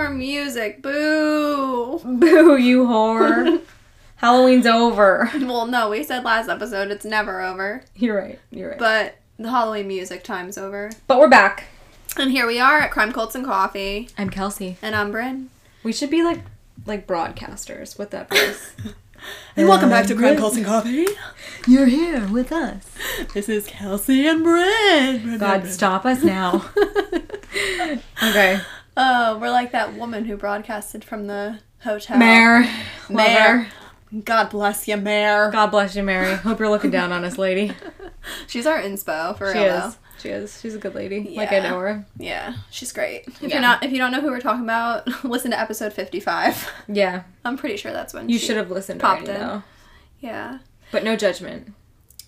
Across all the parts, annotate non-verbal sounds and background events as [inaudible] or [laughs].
more music. Boo. [laughs] Boo, you whore. [laughs] Halloween's over. Well, no, we said last episode it's never over, You're right. You're right. But, the Halloween music time's over. But we're back. And here we are at Crime Cults and Coffee, I'm Kelsey. and I'm Bryn. We should be like like broadcasters with that voice. [laughs] And welcome back to Crime Cults and Coffee. You're here with us. This is Kelsey and Bryn. God, stop us now. okay. Oh, we're like that woman who broadcasted from the hotel. Mayor. Mayor. God bless you, Mayor. God bless you, Mary. Hope you're looking down on us, lady. [laughs] She's our inspo for She real. is. She is. She's a good lady. Like I know her. Yeah, she's great. If Yeah. you're not, if you don't know who we're talking about, [laughs] listen to episode 55. Yeah. [laughs] I'm pretty sure that's when You she- should have listened to popped already in. though. Yeah. But no judgment.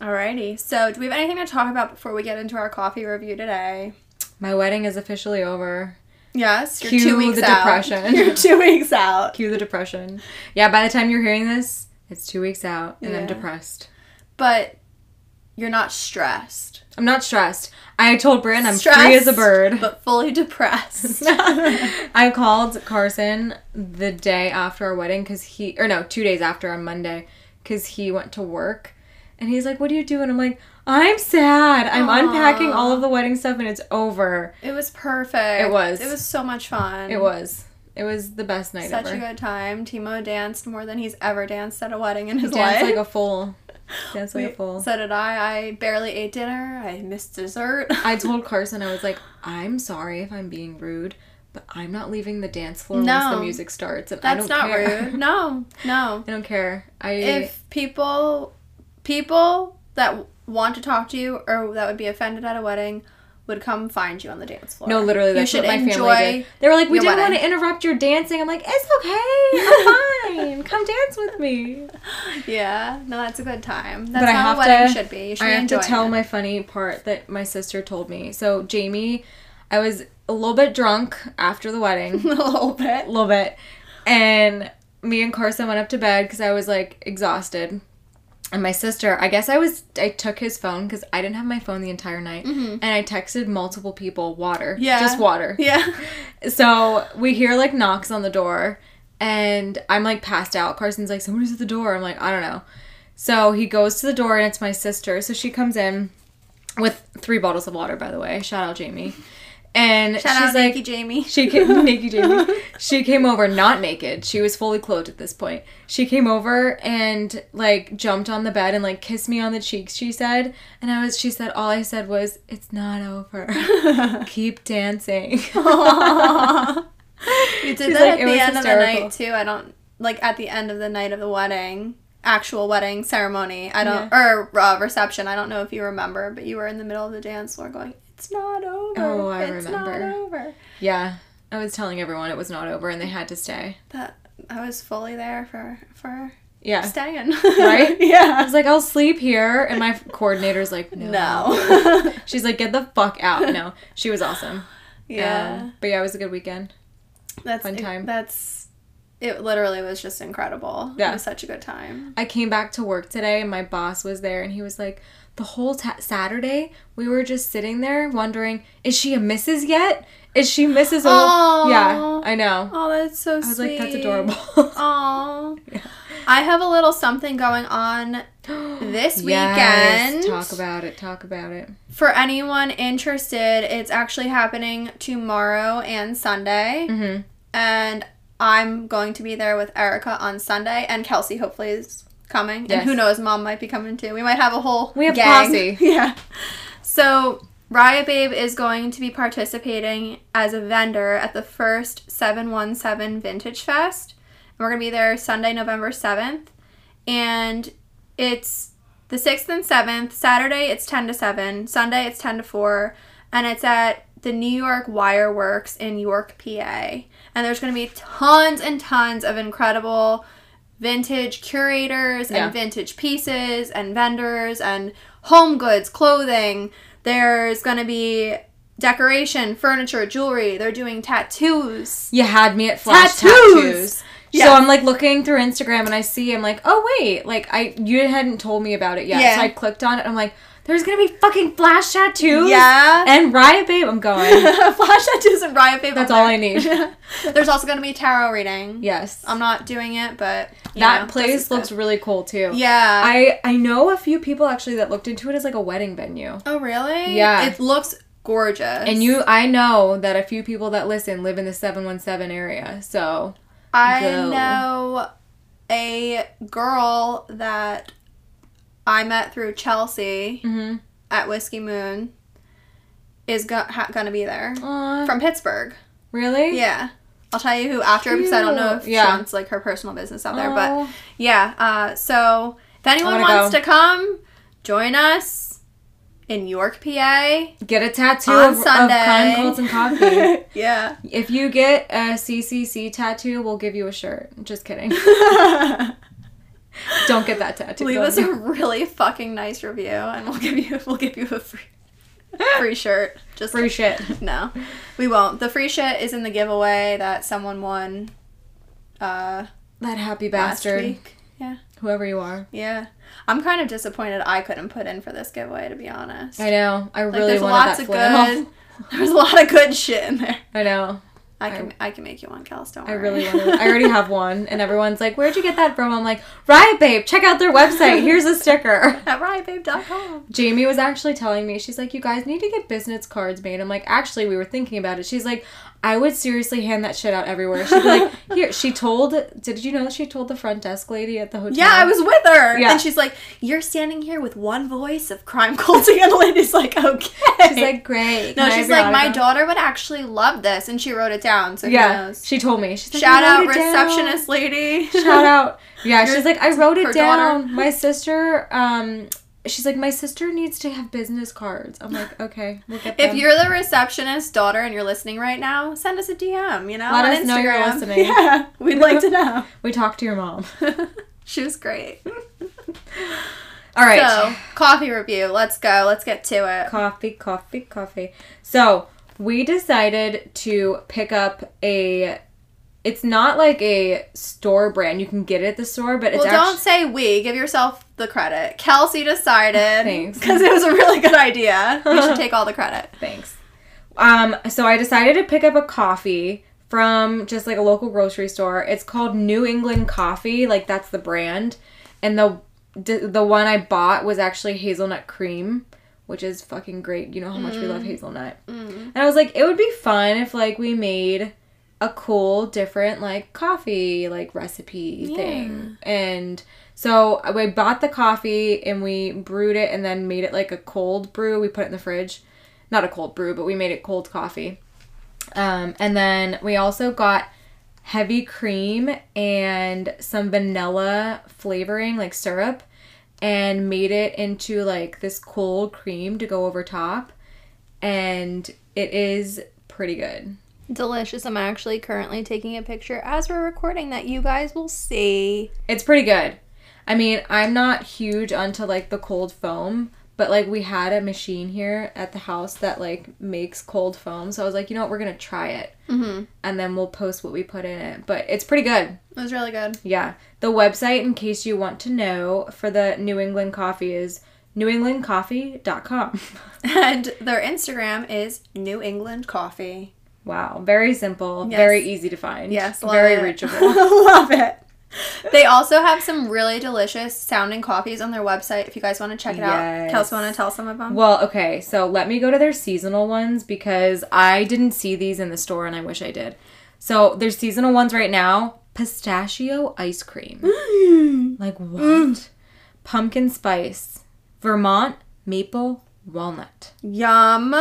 Alrighty. So, do we have anything to talk about before we get into our coffee review today? My wedding is officially over. Yes, you're Cue two weeks the out. depression. [laughs] You're two weeks out. Cue the depression. Yeah, by the time you're hearing this, it's two weeks out and I'm depressed. But you're not stressed. I'm not stressed. I told Bryn I'm stressed, free as a bird. but fully depressed. [laughs] I called Carson the day after our wedding because he, or no, two days after on Monday because he went to work. And he's like, What do you do? And I'm like, I'm sad. I'm Aw. unpacking all of the wedding stuff and it's over. it was perfect. It was. It was so much fun. It was. It was the best night such ever. Such a good time. Timo danced more than he's ever danced at a wedding in his Danced life. like a fool. Danced like a [laughs] fool. So did I. I barely ate dinner. I missed dessert. I [laughs] told Carson, I was like, I'm sorry if I'm being rude, but I'm not leaving the dance floor once No. the music starts. And I That's don't not care. rude. No, [laughs] no. I don't care. I If people, people that want to talk to you or that would be offended at a wedding, would come find you on the dance floor. no, literally, You should what my enjoy family did. They were like, "We didn't want to interrupt your dancing." I'm like, "It's okay. I'm [laughs] fine. Come dance with me." [laughs] Yeah, no, that's a good time. That's But I have a wedding to- should be. You should I have to tell it. my funny part that my sister told me. So Jamie, I was a little bit drunk after the wedding. [laughs] a little bit. a little bit. And me and Carson went up to bed because I was like exhausted. And my sister, I guess I was, I took his phone because I didn't have my phone the entire night. And I texted multiple people water. Mm-hmm. Yeah. Just water. [laughs] Yeah. So we hear like knocks on the door. And I'm like passed out. Carson's like, somebody's at the door. I'm like, I don't know. So he goes to the door and it's my sister. So she comes in with three bottles of water, by the way. Shout out Jamie. And Shout she's out like, Nikki Jamie. she came, [laughs] Nikki Jamie. She came over not naked. She was fully clothed at this point. She came over and like jumped on the bed and like kissed me on the cheeks. She said, and I was. She said all I said was, "It's not over. [laughs] Keep dancing." [laughs] You did She's that like, at the end of the night too. I don't like at the end of the night of the wedding, actual wedding ceremony. I don't or uh, reception. I don't know if you remember, but you were in the middle of the dance floor going, "It's not over. Oh, I it's remember. not over." yeah, I was telling everyone it was not over and they had to stay. That I was fully there for for Yeah. staying. Right? [laughs] Yeah. I was like, I'll sleep here, and my [laughs] coordinator's like, no. No. [laughs] She's like, get the fuck out. No, she was awesome. yeah. Um, but yeah, it was a good weekend. that's fun time. That's it. Literally was just incredible. Yeah. It was such a good time. I came back to work today and my boss was there and he was like, the whole ta- Saturday we were just sitting there wondering, is she a Mrs. yet? Is she Mrs. Oh. Yeah, I know. Oh, that's so sweet. I was sweet. like, that's adorable. [laughs] Oh. I have a little something going on this [gasps] weekend. Yes, talk about it. Talk about it. For anyone interested, it's actually happening tomorrow and Sunday. Mm-hmm. And I'm going to be there with Erica on Sunday, and Kelsey hopefully is coming. Yes. And who knows, mom might be coming too. We might have a whole We have gang. posse. [laughs] yeah. So Riot Babe is going to be participating as a vendor at the first 717 Vintage Fest. And we're going to be there Sunday, November 7th. And it's the 6th and 7th. Saturday, it's 10 to 7. Sunday, it's 10 to 4. And it's at the New York Wire Works in York, PA. And there's going to be tons and tons of incredible vintage curators Yeah. and vintage pieces and vendors and home goods, clothing. There's going to be decoration, furniture, jewelry. They're doing tattoos. You had me at flash Tattoos! tattoos. Yes. So I'm like looking through Instagram and I see I'm like, oh wait, like I you hadn't told me about it yet. Yeah. So I clicked on it. I'm like, There's gonna be fucking flash tattoos. Yeah. And Riot Babe, I'm going. [laughs] Flash tattoos and Riot Babe. That's all. I need. [laughs] There's also gonna be tarot reading. Yes. I'm not doing it, but that know, place as good. looks really cool too. Yeah. I I know a few people actually that looked into it as like a wedding venue. oh really? Yeah. It looks gorgeous. And you I know that a few people that listen live in the 717 area. So, I go. know a girl that I met through Chelsea mhm. at Whiskey Moon is go- ha- gonna be there Aw, from Pittsburgh. really? Yeah. I'll tell you who after because I don't know if Cute. she Yeah. wants like her personal business out there, but yeah. Uh, so if anyone wants go. to come, join us in York, PA get a tattoo on of, of Sunday. crime cults and [laughs] coffee. yeah. if you get a CCC tattoo, we'll give you a shirt. Just kidding. [laughs] Don't get that tattoo. Leave us a really fucking nice review, and we'll give you we'll give you a free free shirt. Just free shit. no, we won't. The free shit is in the giveaway that someone won uh, That happy bastard. week. Yeah, Whoever you are. yeah. I'm kind of disappointed I couldn't put in for this giveaway to be honest. I know. I like really there's wanted lots that of flannel. good. [laughs] There's a lot of good shit in there. I know. I can I, can make you one, Kels. Don't I worry. really wanted. I already have [laughs] one, and everyone's like, "Where'd you get that from?" I'm like, "Riot Babe, check out their website. Here's a sticker." [laughs] At riotbabe.com. Jamie was actually telling me, she's like, "You guys need to get business cards made." I'm like, "Actually, we were thinking about it." She's like, "I would seriously hand that shit out everywhere." She'd be like, [laughs] "Here." She told. Did you know she told the front desk lady at the hotel? Yeah, I was with her. Yeah. And she's like, You're standing here with one voice of crime culting. [laughs] And the lady's like, Okay. She's like, "Great." No, Can she's like, My daughter would actually love this. And she wrote it down. So who Yeah, knows? she told me. She's like, Shout out it down." receptionist lady. Shout out. [laughs] Yeah, she's like, I wrote it daughter. down. My sister, um, she's like, my sister needs to have business cards. I'm like, [laughs] okay, we'll get them. If you're the receptionist's daughter and you're listening right now, send us a DM, you know? Let on us know you're Instagram. listening. [laughs] Yeah, we'd like to know. [laughs] we talked to your mom. she was great. All right. So, coffee review. Let's go. Let's get to it. coffee, coffee, coffee. So we decided to pick up a. It's not like a store brand. You can get it at the store, but it's Well, don't say we. Give yourself the credit. Kelsey decided Thanks. because it was a really good idea. You should take all the credit. [laughs] Thanks. Um, so I decided to pick up a coffee from just like a local grocery store. It's called New England Coffee, like that's the brand. And the d- the one I bought was actually hazelnut cream, which is fucking great. You know how much we love hazelnut. And I was like, it would be fun if like we made a cool different like coffee like recipe thing. And so we bought the coffee and we brewed it and then made it like a cold brew. We put it in the fridge. Not a cold brew, but we made it cold coffee. Um, and then we also got heavy cream and some vanilla flavoring, like syrup, and made it into like this cold cream to go over top. And it is pretty good. Delicious. I'm actually currently taking a picture as we're recording that you guys will see. It's pretty good. I mean, I'm not huge onto like the cold foam, but like we had a machine here at the house that like makes cold foam. So I was like, you know what, we're gonna try it. Mm-hmm. And then we'll post what we put in it. But it's pretty good. It was really good. Yeah. The website, in case you want to know, for the New England coffee is newenglandcoffee.com. [laughs] And their Instagram is New England Coffee. Wow. Very simple, Yes. very easy to find. Yes, very it. [laughs] reachable. love it. They also have some really delicious sounding coffees on their website if you guys want to check it out. Yes. Kelsey, want to tell some of them? Well, okay, so let me go to their seasonal ones because I didn't see these in the store and I wish I did. So there's seasonal ones right now. Pistachio ice cream. Mm. Like what? Pumpkin spice. Vermont maple walnut. Yum.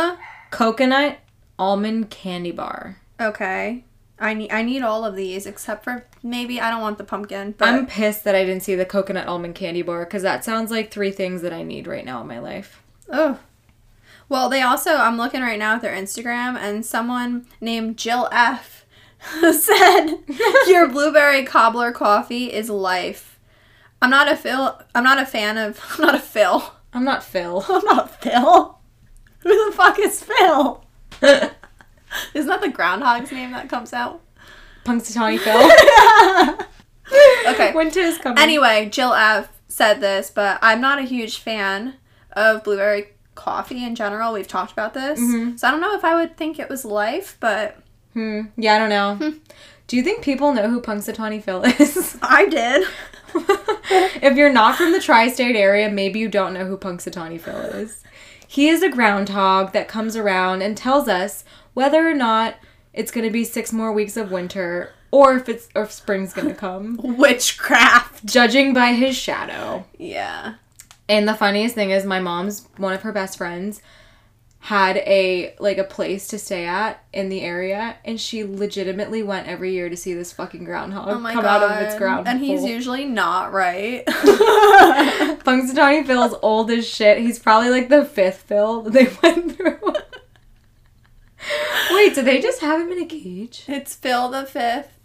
Coconut almond candy bar. Okay. I need I need all of these except for maybe I don't want the pumpkin, but I'm pissed that I didn't see the coconut almond candy bar because that sounds like three things that I need right now in my life. oh. Well, they also I'm looking right now at their Instagram and someone named Jill F [laughs] said [laughs] your blueberry cobbler coffee is life. I'm not a Phil I'm not a fan of [laughs] I'm not a Phil. I'm not Phil. I'm not Phil. Who the fuck is Phil? [laughs] Isn't that the groundhog's name that comes out? Punxsutawney Phil. [laughs] Okay. Winter is coming. Anyway, Jill F said this, but I'm not a huge fan of blueberry coffee in general. We've talked about this. Mhm. So I don't know if I would think it was life, but Hmm. Yeah, I don't know. Do you think people know who Punxsutawney Phil is? [laughs] I did. if you're not from the tri-state area, maybe you don't know who Punxsutawney Phil is. He is a groundhog that comes around and tells us whether or not it's going to be six more weeks of winter or if it's or if spring's going to come, [laughs] Witchcraft. judging by his shadow. Yeah. And the funniest thing is my mom's one of her best friends had a like a place to stay at in the area and she legitimately went every year to see this fucking groundhog Oh my come god. out of its ground. and he's usually not right. [laughs] [laughs] Punxsutawney Phil's old as shit. He's probably like the fifth Phil that they [laughs] went through. Wait, did they just have him in a cage? it's Phil the fifth.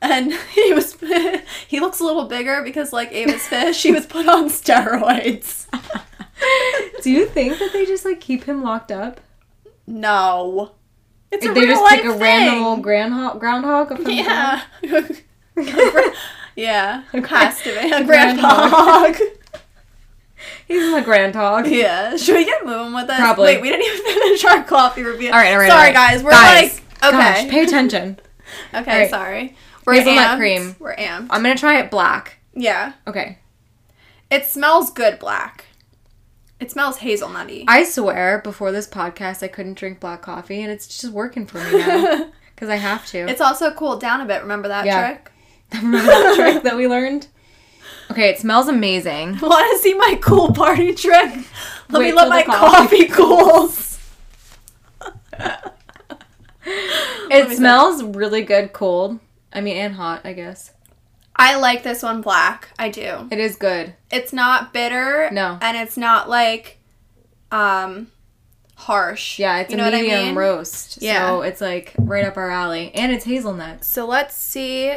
And he was he looks a little bigger because like Ava's fish, he was put on steroids. [laughs] Do you think that they just like keep him locked up? No. It's a they just pick a random old groundhog, groundhog the Yeah. [laughs] yeah. [laughs] A be. A groundhog. He's my groundhog. yeah. Should we get moving with this? Probably. Wait, we didn't even finish our coffee review. All right, all right. Sorry, all right. guys. We're Guys, like okay. Gosh, pay attention. okay, right. sorry. We're Hazelnut amped. cream. We're amped. I'm gonna try it black. yeah. Okay. It smells good black. It smells hazelnutty. I swear, before this podcast, I couldn't drink black coffee, and it's just working for me now [laughs] because I have to. it's also cooled down a bit. Remember that Yeah. trick? [laughs] Remember that [laughs] trick that we learned? Okay, it smells amazing. Want to see my cool party trick? Let Wait me let my coffee coffee cools. It me smells really good cold. I mean, and hot, I guess. I like this one black. I do. It is good. It's not bitter. No. And it's not like um harsh. Yeah, it's you a know I medium mean? roast. Yeah. So it's like right up our alley. And it's hazelnuts. So let's see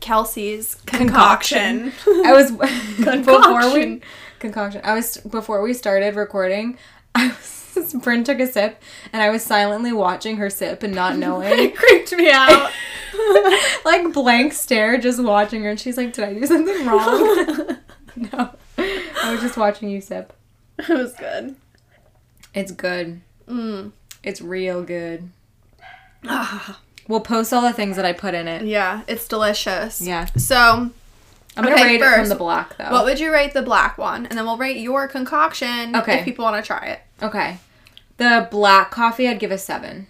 Kelsey's Concoction. concoction. I was [laughs] [laughs] before we Concoction. concoction. I was before we started recording. I was Bryn took a sip, and I was silently watching her sip and not [laughs] knowing. it creeped me out. [laughs] like blank stare, just watching her, and she's like, "Did I do something wrong?" [laughs] no, I was just watching you sip. it was good. It's good. Mm. It's real good. Ah, We'll post all the things that I put in it. yeah, it's delicious. Yeah, So, I'm gonna Okay, rate it from the black though. what would you rate the black one? And then we'll rate your concoction Okay. if people want to try it. okay, the black coffee I'd give a seven.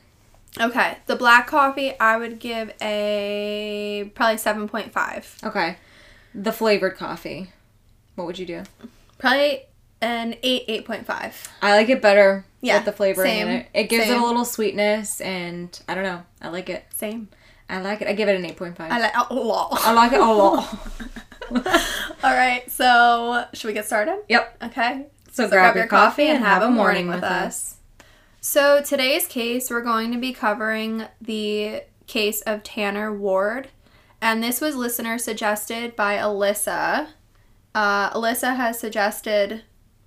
Okay, the black coffee I would give a probably 7.5. Okay, the flavored coffee. What would you do? Probably an 8, 8.5. I like it better Yeah, with the flavoring same, in it. It gives it a little sweetness, and I don't know. I like it. Same. I like it. I give it an eight point five. I like it a lot. I like it a lot. [laughs] All right, so should we get started? yep. Okay. So, grab, your coffee and have a morning with us. So today's case, we're going to be covering the case of Tanner Ward, and this was listener suggested by Alyssa. Uh, Alyssa has suggested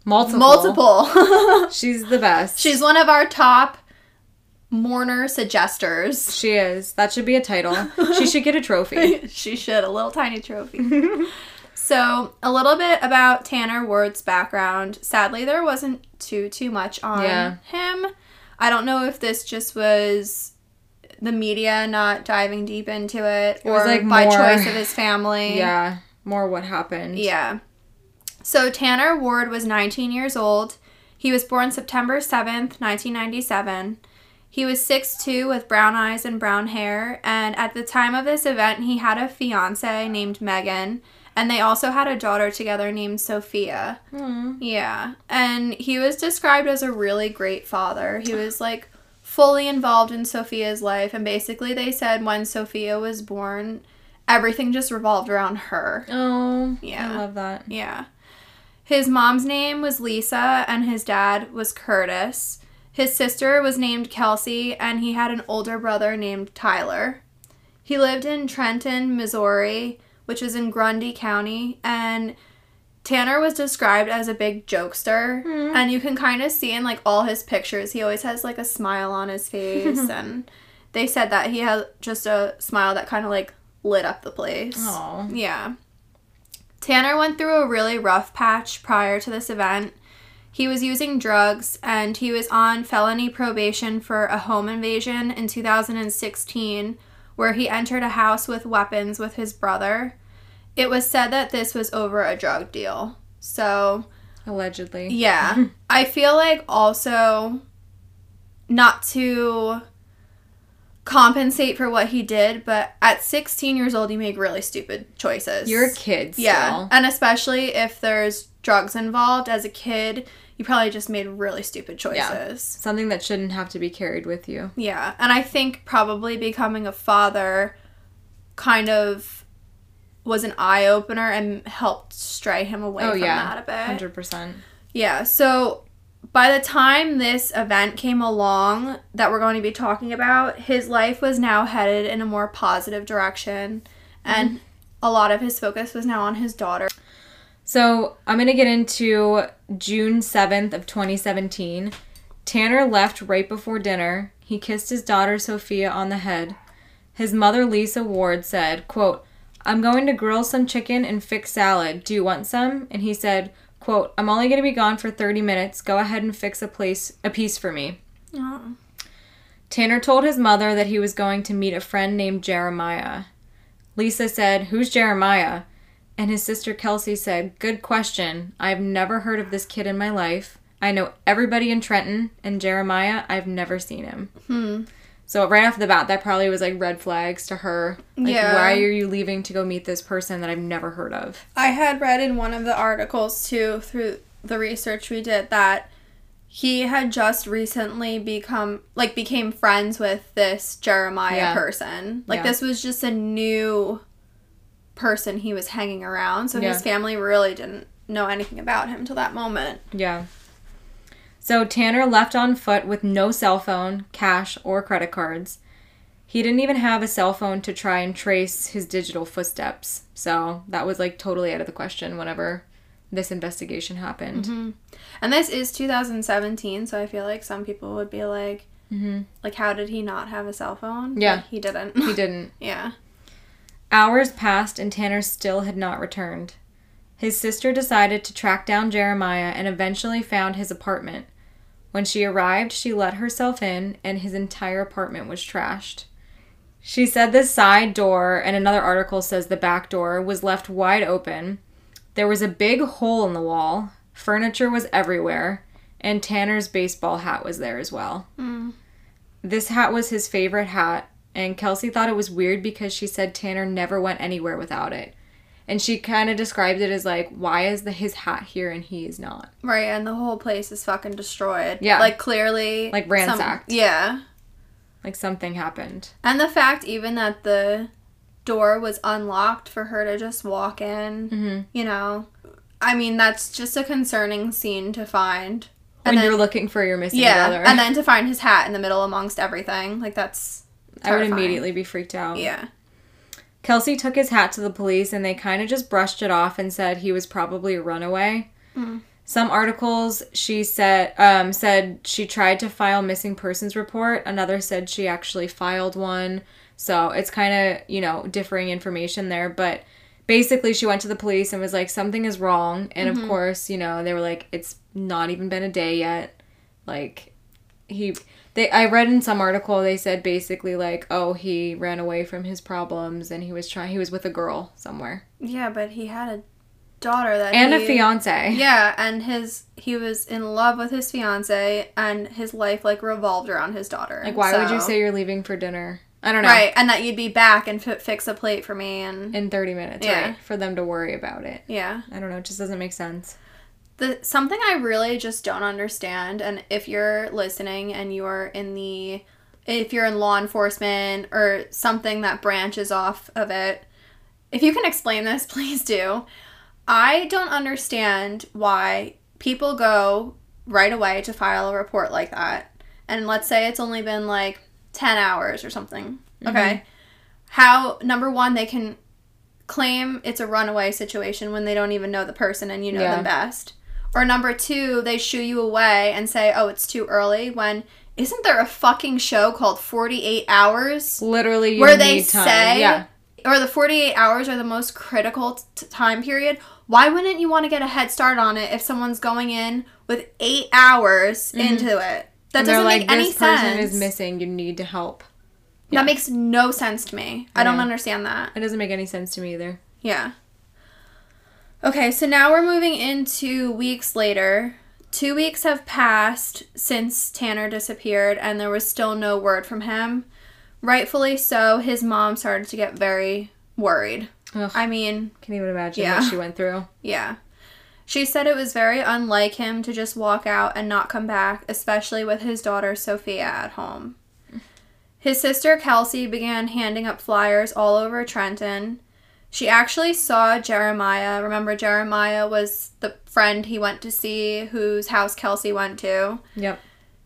Multiple. multiple. [laughs] She's the best. She's one of our top mourner suggesters. She is. That should be a title. she should get a trophy. [laughs] she should, a little tiny trophy. [laughs] so, a little bit about Tanner Ward's background. Sadly, there wasn't too too much on Yeah. him. I don't know if this just was the media not diving deep into it, It or like, by more- choice of his family. [laughs] Yeah. More what happened. Yeah. So Tanner Ward was 19 years old. He was born September 7th, 1997. He was 6'2 with brown eyes and brown hair, and at the time of this event, he had a fiance named Megan, and they also had a daughter together named Sophia. Hmm. Yeah. And he was described as a really great father. He was like fully involved in Sophia's life, and basically, they said when Sophia was born, everything just revolved around her. Oh. Yeah. I love that. Yeah. His mom's name was Lisa and his dad was Curtis. His sister was named Kelsey and he had an older brother named Tyler. He lived in Trenton, Missouri, which is in Grundy County, and Tanner was described as a big jokester, Hmm. and you can kind of see in like all his pictures, he always has like a smile on his face, [laughs] and they said that he had just a smile that kind of like lit up the place. Oh. Yeah. Tanner went through a really rough patch prior to this event. He was using drugs and he was on felony probation for a home invasion in 2016 where he entered a house with weapons with his brother. It was said that this was over a drug deal. So, Allegedly. yeah. [laughs] I feel like also not to compensate for what he did, but at 16 years old, you make really stupid choices. You're a kid still. Yeah. And especially if there's drugs involved as a kid, you probably just made really stupid choices. Yeah. Something that shouldn't have to be carried with you. Yeah. And I think probably becoming a father kind of was an eye opener and helped stray him away Oh from yeah. that a bit. 100%. Yeah, so by the time this event came along that we're going to be talking about, his life was now headed in a more positive direction and mm-hmm. a lot of his focus was now on his daughter. So I'm gonna get into June 7th of 2017. Tanner left right before dinner. He kissed his daughter Sophia on the head. His mother Lisa Ward said, quote, I'm going to grill some chicken and fix salad. Do you want some? And he said, quote, I'm only gonna be gone for 30 minutes. Go ahead and fix a place a piece for me. Oh. Tanner told his mother that he was going to meet a friend named Jeremiah. Lisa said, Who's Jeremiah? And his sister Kelsey said, Good question. I've never heard of this kid in my life. I know everybody in Trenton, and Jeremiah, I've never seen him. Hmm. So, right off the bat, that probably was like red flags to her. Like, Yeah. why are you leaving to go meet this person that I've never heard of? I had read in one of the articles too through the research we did that he had just recently become like became friends with this Jeremiah Yeah. person. Like Yeah. this was just a new person he was hanging around. So Yeah. his family really didn't know anything about him till that moment. Yeah. So Tanner left on foot with no cell phone, cash, or credit cards. He didn't even have a cell phone to try and trace his digital footsteps. So that was like totally out of the question whenever this investigation happened. And this is 2017, so I feel like some people would be like, Mm-hmm. like, how did he not have a cell phone? Yeah. He didn't. He [laughs] didn't. yeah. Hours passed and Tanner still had not returned. His sister decided to track down Jeremiah and eventually found his apartment. When she arrived, she let herself in and his entire apartment was trashed. She said the side door, and another article says the back door, was left wide open. There was a big hole in the wall, furniture was everywhere, and Tanner's baseball hat was there as well. Mm. This hat was his favorite hat, and Kelsey thought it was weird because she said Tanner never went anywhere without it. And she kind of described it as like, why is the his hat here and he is not? Right, and the whole place is fucking destroyed. Yeah. Like, clearly. Like some- ransacked. yeah. Like something happened. And the fact even that the door was unlocked for her to just walk in, Mm-hmm. you know. I mean, that's just a concerning scene to find. When And then, you're looking for your missing yeah, brother, and then to find his hat in the middle amongst everything, like that's I would immediately be freaked out. Yeah. Kelsey took his hat to the police and they kind of just brushed it off and said he was probably a runaway. Mm. Some articles she said um, said she tried to file missing persons report. Another said she actually filed one. So it's kind of you know differing information there, but basically she went to the police and was like something is wrong, and of course you know they were like it's not even been a day yet, like he they I read in some article they said basically like oh he ran away from his problems and he was trying he was with a girl somewhere Yeah, but he had a daughter that and a fiance Yeah, and his he was in love with his fiance, and his life like revolved around his daughter. like why would you say you're leaving for dinner I don't know right? And that you'd be back and fi- fix a plate for me, and in 30 minutes Yeah. right for them to worry about it yeah. I don't know it just doesn't make sense The something I really just don't understand, and if you're listening and you're in the if you're in law enforcement or something that branches off of it, if you can explain this, [laughs] please do. I don't understand why people go right away to file a report like that. And let's say it's only been like 10 hours or something. Mm-hmm. Okay. How, number one, they can claim it's a runaway situation when they don't even know the person and you know Yeah. them best. Or number two, they shoo you away and say, oh, it's too early when isn't there a fucking show called 48 Hours? literally you where they time. say yeah or the 48 hours are the most critical t- time period, why wouldn't you want to get a head start on it if someone's going in with eight hours into it? That Mm-hmm. And doesn't like, make any this person sense. is missing. You need to help. That makes no sense to me. I don't understand that. It doesn't make any sense to me either. Yeah. Okay, so now we're moving into weeks later. Two weeks have passed since Tanner disappeared, and there was still no word from him. Rightfully so, his mom started to get very worried. Ugh. I mean, Can't even imagine Yeah. what she went through. yeah. She said it was very unlike him to just walk out and not come back, especially with his daughter Sophia at home. Mm. His sister Kelsey began handing up flyers all over Trenton. She actually saw Jeremiah. Remember, Jeremiah was the friend he went to see, whose house Kelsey went to. Yep.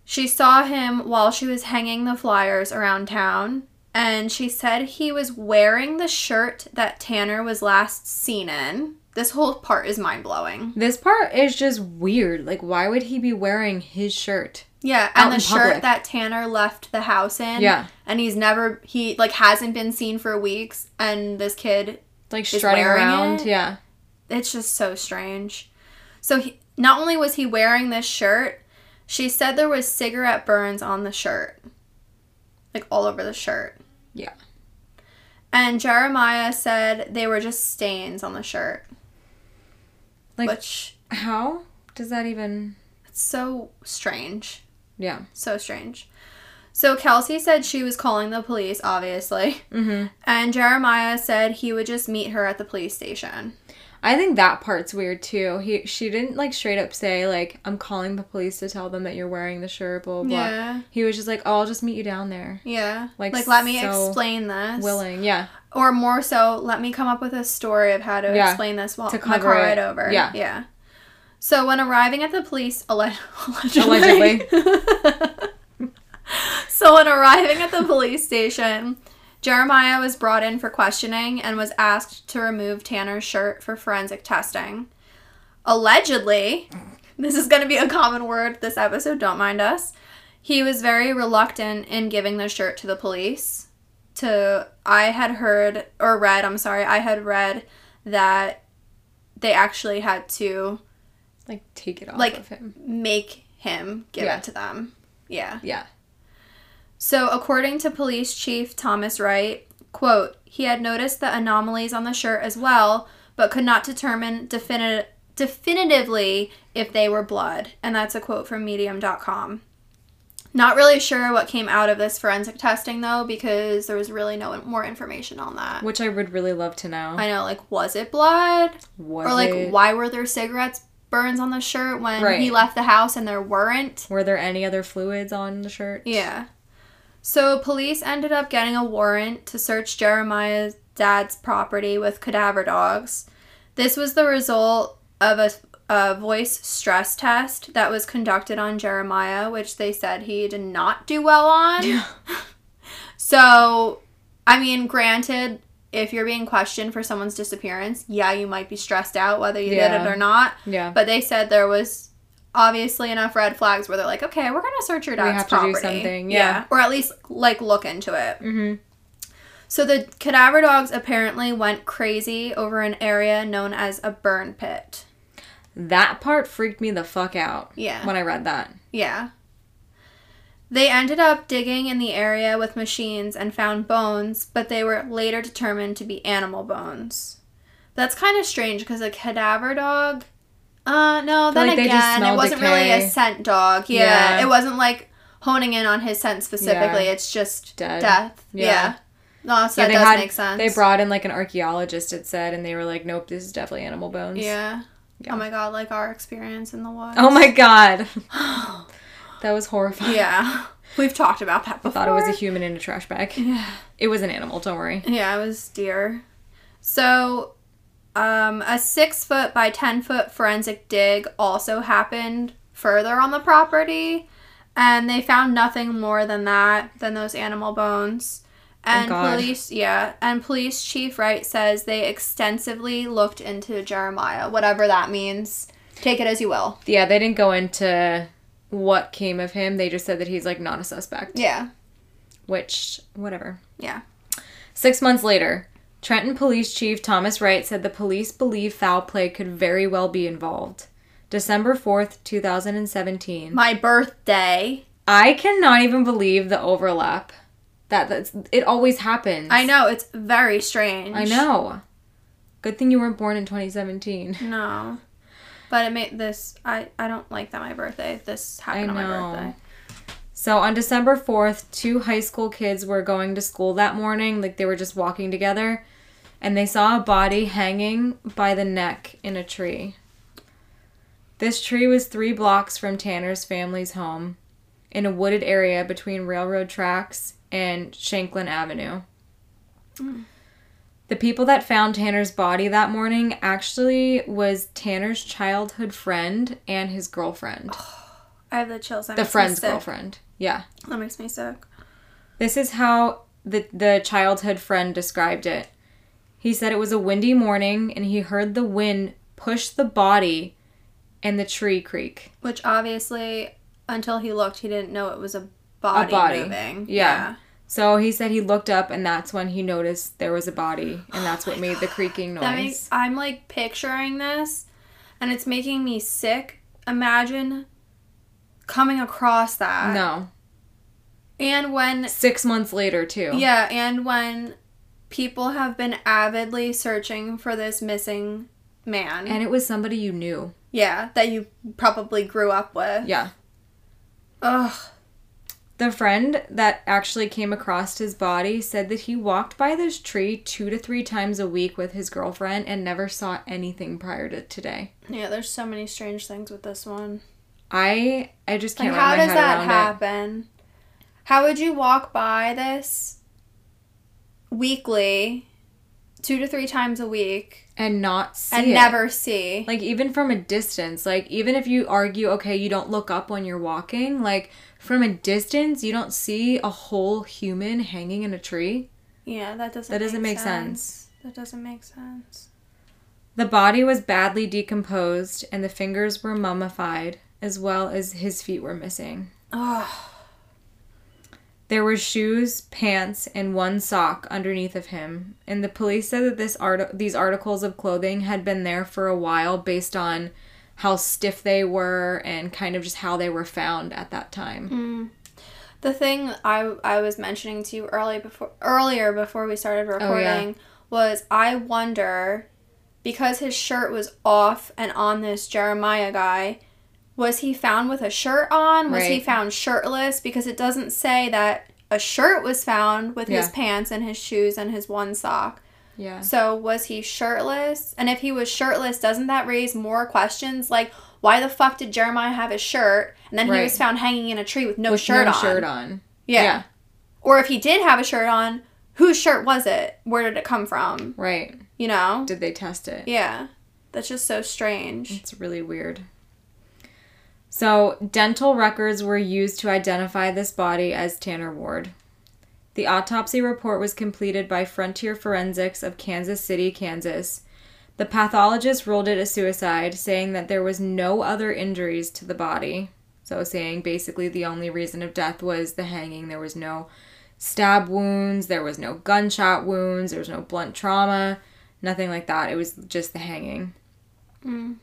She saw him while she was hanging the flyers around town, and she said he was wearing the shirt that Tanner was last seen in. This whole part is mind blowing. This part is just weird. Like, why would he be wearing his shirt? Yeah, and the shirt public. that Tanner left the house in. Yeah. And he's never he like hasn't been seen for weeks and this kid Like strutting around. it? Yeah. it's just so strange. So he not only was he wearing this shirt, she said there was cigarette burns on the shirt. Like all over the shirt. Yeah. And Jeremiah said they were just stains on the shirt. Like- which How does that even? it's so strange. Yeah. So strange. So Kelsey said she was calling the police, obviously. Mm-hmm. And Jeremiah said he would just meet her at the police station. I think that part's weird too. He she didn't like straight up say like I'm calling the police to tell them that you're wearing the shirt. Blah blah. Yeah. He was just like, oh, I'll just meet you down there. Yeah. Like, Like, let me so explain this. Willing. Yeah. Or more so, let me come up with a story of how to Yeah. explain this while To my car ride over. Yeah. Yeah. So when arriving at the police, alle- [laughs] allegedly. [laughs] so when arriving at the police station, Jeremiah was brought in for questioning and was asked to remove Tanner's shirt for forensic testing. Allegedly, this is going to be a common word this episode, don't mind us. He was very reluctant in giving the shirt to the police. To I had heard or read, I'm sorry, I had read that they actually had to Like take it off Like- of him. make him give Yeah. it to them. Yeah. Yeah. So, according to police chief Thomas Wright, quote, he had noticed the anomalies on the shirt as well, but could not determine defini- definitively if they were blood. And that's a quote from medium.com. Not really sure what came out of this forensic testing though, because there was really no more information on that. Which I would really love to know. I know, like, was it blood? Was or, like, it- why were there cigarettes burns on the shirt when Right. he left the house and there weren't? were there any other fluids on the shirt? Yeah. So police ended up getting a warrant to search Jeremiah's dad's property with cadaver dogs. This was the result of a, a voice stress test that was conducted on Jeremiah, which they said he did not do well on. [laughs] so, I mean, granted, if you're being questioned for someone's disappearance, yeah, you might be stressed out whether you did it or not. Yeah. But they said there was obviously enough red flags where they're like, okay, we're gonna search your We dad's have to do property. something, yeah. or at least like look into it. Mm-hmm. So the cadaver dogs apparently went crazy over an area known as a burn pit. That part freaked me the fuck out. Yeah. When I read that. Yeah. They ended up digging in the area with machines and found bones, but they were later determined to be animal bones. That's kind of strange because a cadaver dog. Uh, no. Then like again, it wasn't really a scent dog. Yeah, Yeah. it wasn't like honing in on his scent specifically. Yeah. It's just Dead. death. Yeah. Yeah. No, so Yeah, that does had- make sense. They brought in like an archaeologist, it said, and they were like, nope, this is definitely animal bones. Yeah. Oh my god, like our experience in the woods. Oh my god. [sighs] that was horrifying. yeah. We've talked about that I before. thought it was a human in a trash bag. Yeah. It was an animal, don't worry. Yeah, it was deer. So, um, a six foot by 10 foot forensic dig also happened further on the property, and they found nothing more than that, than those animal bones. And God. police, yeah, and police chief Wright says they extensively looked into Jeremiah, whatever that means. Take it as you will. Yeah, they didn't go into what came of him. They just said that he's like not a suspect. Yeah, Which, whatever. yeah. Six months later, Trenton Police Chief Thomas Wright said the police believe foul play could very well be involved. December 4th, 2017. My birthday. I cannot even believe the overlap. That that's it always happens. I know it's very strange. I know. Good thing you weren't born in 2017. [laughs] No. But it made this I I don't like that my birthday. This happened on my birthday. So on December 4th, two high school kids were going to school that morning, like they were just walking together, and they saw a body hanging by the neck in a tree. This tree was 3 blocks from Tanner's family's home in a wooded area between railroad tracks and Shanklin Avenue. Hmm. The people that found Tanner's body that morning actually was Tanner's childhood friend and his girlfriend. [sighs] I have the chills. That the friend's girlfriend. Yeah. That makes me sick. This is how the the childhood friend described it. He said it was a windy morning and he heard the wind push the body and the tree creak. Which obviously, until he looked, he didn't know it was a body, body. moving. Yeah. So he said he looked up and that's when he noticed there was a body and that's what [sighs] made the creaking noise. That makes I'm like picturing this, and it's making me sick. Imagine coming across that. no. And when 6 months later too. yeah, and when people have been avidly searching for this missing man. And it was somebody you knew. yeah, that you probably grew up with. Yeah. Ugh. The friend that actually came across his body said that he walked by this tree two to three times a week with his girlfriend and never saw anything prior to today. Yeah, there's so many strange things with this one. I I just can't how wrap my does that happen? How would you walk by this weekly, two to three times a week, and not see and it. never see? like even from a distance. Like even if you argue, okay, you don't look up when you're walking. Like from a distance, you don't see a whole human hanging in a tree. yeah, that doesn't. That doesn't make sense. That doesn't make sense. The body was badly decomposed, and the fingers were mummified, as well as his feet were missing. Oh, There were shoes, pants, and one sock underneath of him, and the police said that this art- these articles of clothing had been there for a while based on how stiff they were and kind of just how they were found at that time. Hmm. the thing I I was mentioning to you early before earlier before we started oh, recording was I wonder because his shirt was off and on this Jeremiah guy. Was he found with a shirt on? Was he found shirtless? Because it doesn't say that a shirt was found with his pants and his shoes and his one sock. Yeah. So was he shirtless? And if he was shirtless, doesn't that raise more questions? Like, why the fuck did Jeremiah have his shirt and then he was found hanging in a tree with no With shirt no on? shirt on. Yeah. Yeah. Or if he did have a shirt on, whose shirt was it? Where did it come from? Right. You know? Did they test it? Yeah. That's just so strange. It's really weird. So, dental records were used to identify this body as Tanner Ward. The autopsy report was completed by Frontier Forensics of Kansas City, Kansas. The pathologist ruled it a suicide, saying that there was no other injuries to the body. So, saying basically the only reason of death was the hanging. There was no stab wounds, there was no gunshot wounds, there was no blunt trauma, nothing like that. It was just the hanging. Mm.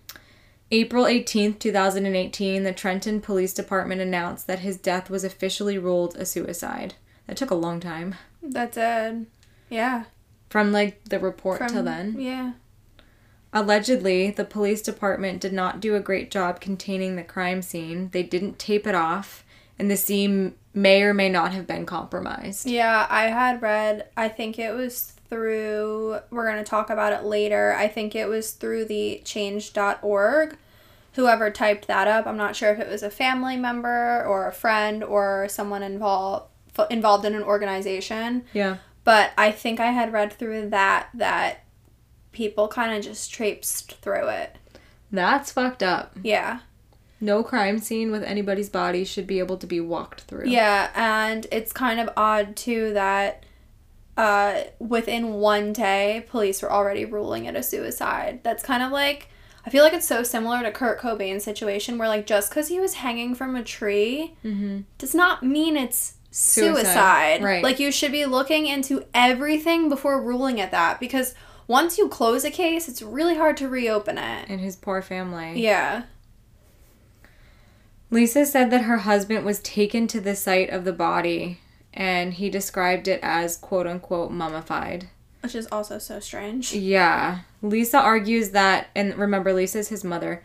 April 18th, 2018, the Trenton Police Department announced that his death was officially ruled a suicide. That took a long time. That's it. Yeah. From like the report From, till then. Yeah. Allegedly, the police department did not do a great job containing the crime scene. They didn't tape it off, and the scene may or may not have been compromised. Yeah, I had read, I think it was through, we're going to talk about it later. I think it was through the change.org. Whoever typed that up, I'm not sure if it was a family member or a friend or someone involved involved in an organization, Yeah. but I think I had read through that that people kind of just traipsed through it. That's fucked up. Yeah. No crime scene with anybody's body should be able to be walked through. Yeah, and it's kind of odd too that uh, within one day, police were already ruling it a suicide. That's kind of like I feel like it's so similar to Kurt Cobain's situation, where like just because he was hanging from a tree Mm-hmm. does not mean it's suicide. Suicide, right. Like you should be looking into everything before ruling at that because once you close a case, it's really hard to reopen it. And his poor family. Yeah. Lisa said that her husband was taken to the site of the body and he described it as quote unquote mummified. Which is also so strange. Yeah. Lisa argues that, and remember, Lisa's his mother,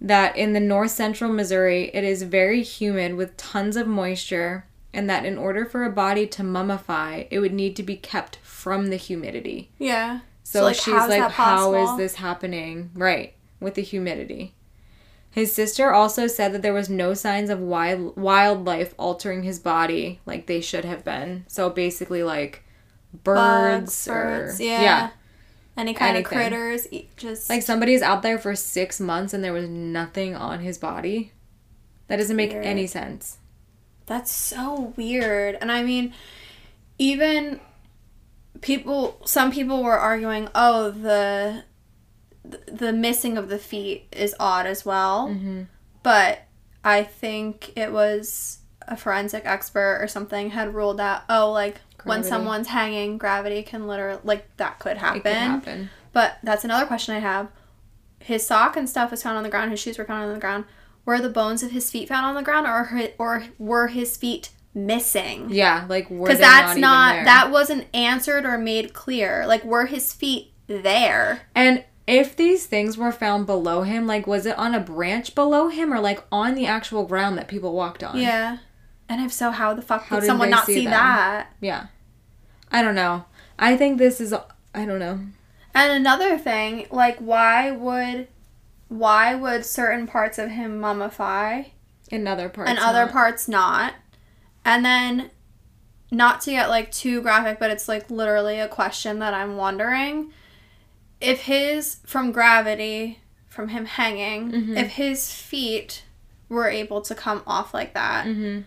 that in the north central Missouri, it is very humid with tons of moisture, and that in order for a body to mummify, it would need to be kept from the humidity. Yeah. So, So, like, she's like, how is this happening? Right, with the humidity. His sister also said that there was no signs of wild wildlife altering his body like they should have been. So basically, like birds, Bugs, or birds, yeah. yeah, Any kind anything. of critters, just like somebody's out there for six months and there was nothing on his body. That doesn't make Weird. any sense. That's so weird. And I mean, even people, some people were arguing, oh, the the missing of the feet is odd as well. Mm-hmm. But I think it was a forensic expert or something had ruled that, oh, like when someone's hanging, gravity can literally, like, that could happen. Could happen. But that's another question I have. His sock and stuff was found on the ground. His shoes were found on the ground. Were the bones of his feet found on the ground, or or were his feet missing? Yeah, like were Because that's not, not, that wasn't answered or made clear. Like, were his feet there? And if these things were found below him, like was it on a branch below him or like on the actual ground that people walked on? Yeah. And if so, how the fuck How did someone not see see that? Yeah. I don't know. I think this is I don't know. And another thing, like, why would why would certain parts of him mummify In other parts. and other not. parts not? And then, not to get like too graphic, but it's like literally a question that I'm wondering if his from gravity from him hanging, Mhm. if his feet were able to come off like that, Mhm.